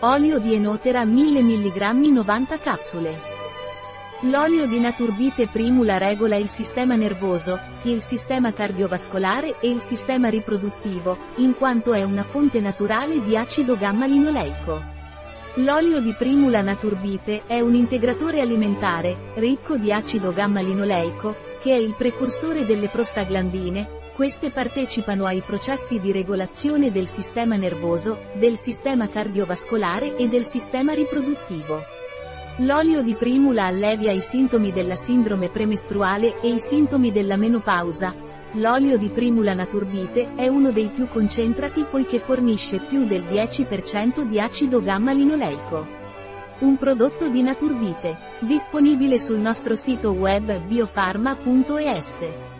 Olio di enotera 1000 mg 90 capsule. L'olio di Naturbite Primula regola il sistema nervoso, il sistema cardiovascolare e il sistema riproduttivo, in quanto è una fonte naturale di acido gamma-linoleico. L'olio di Primula Naturbite è un integratore alimentare, ricco di acido gamma-linoleico, che è il precursore delle prostaglandine, queste partecipano ai processi di regolazione del sistema nervoso, del sistema cardiovascolare e del sistema riproduttivo. L'olio di primula allevia i sintomi della sindrome premestruale e i sintomi della menopausa. L'olio di primula naturbite è uno dei più concentrati poiché fornisce più del 10% di acido gamma-linoleico. Un prodotto di Naturbite, disponibile sul nostro sito web biofarma.es.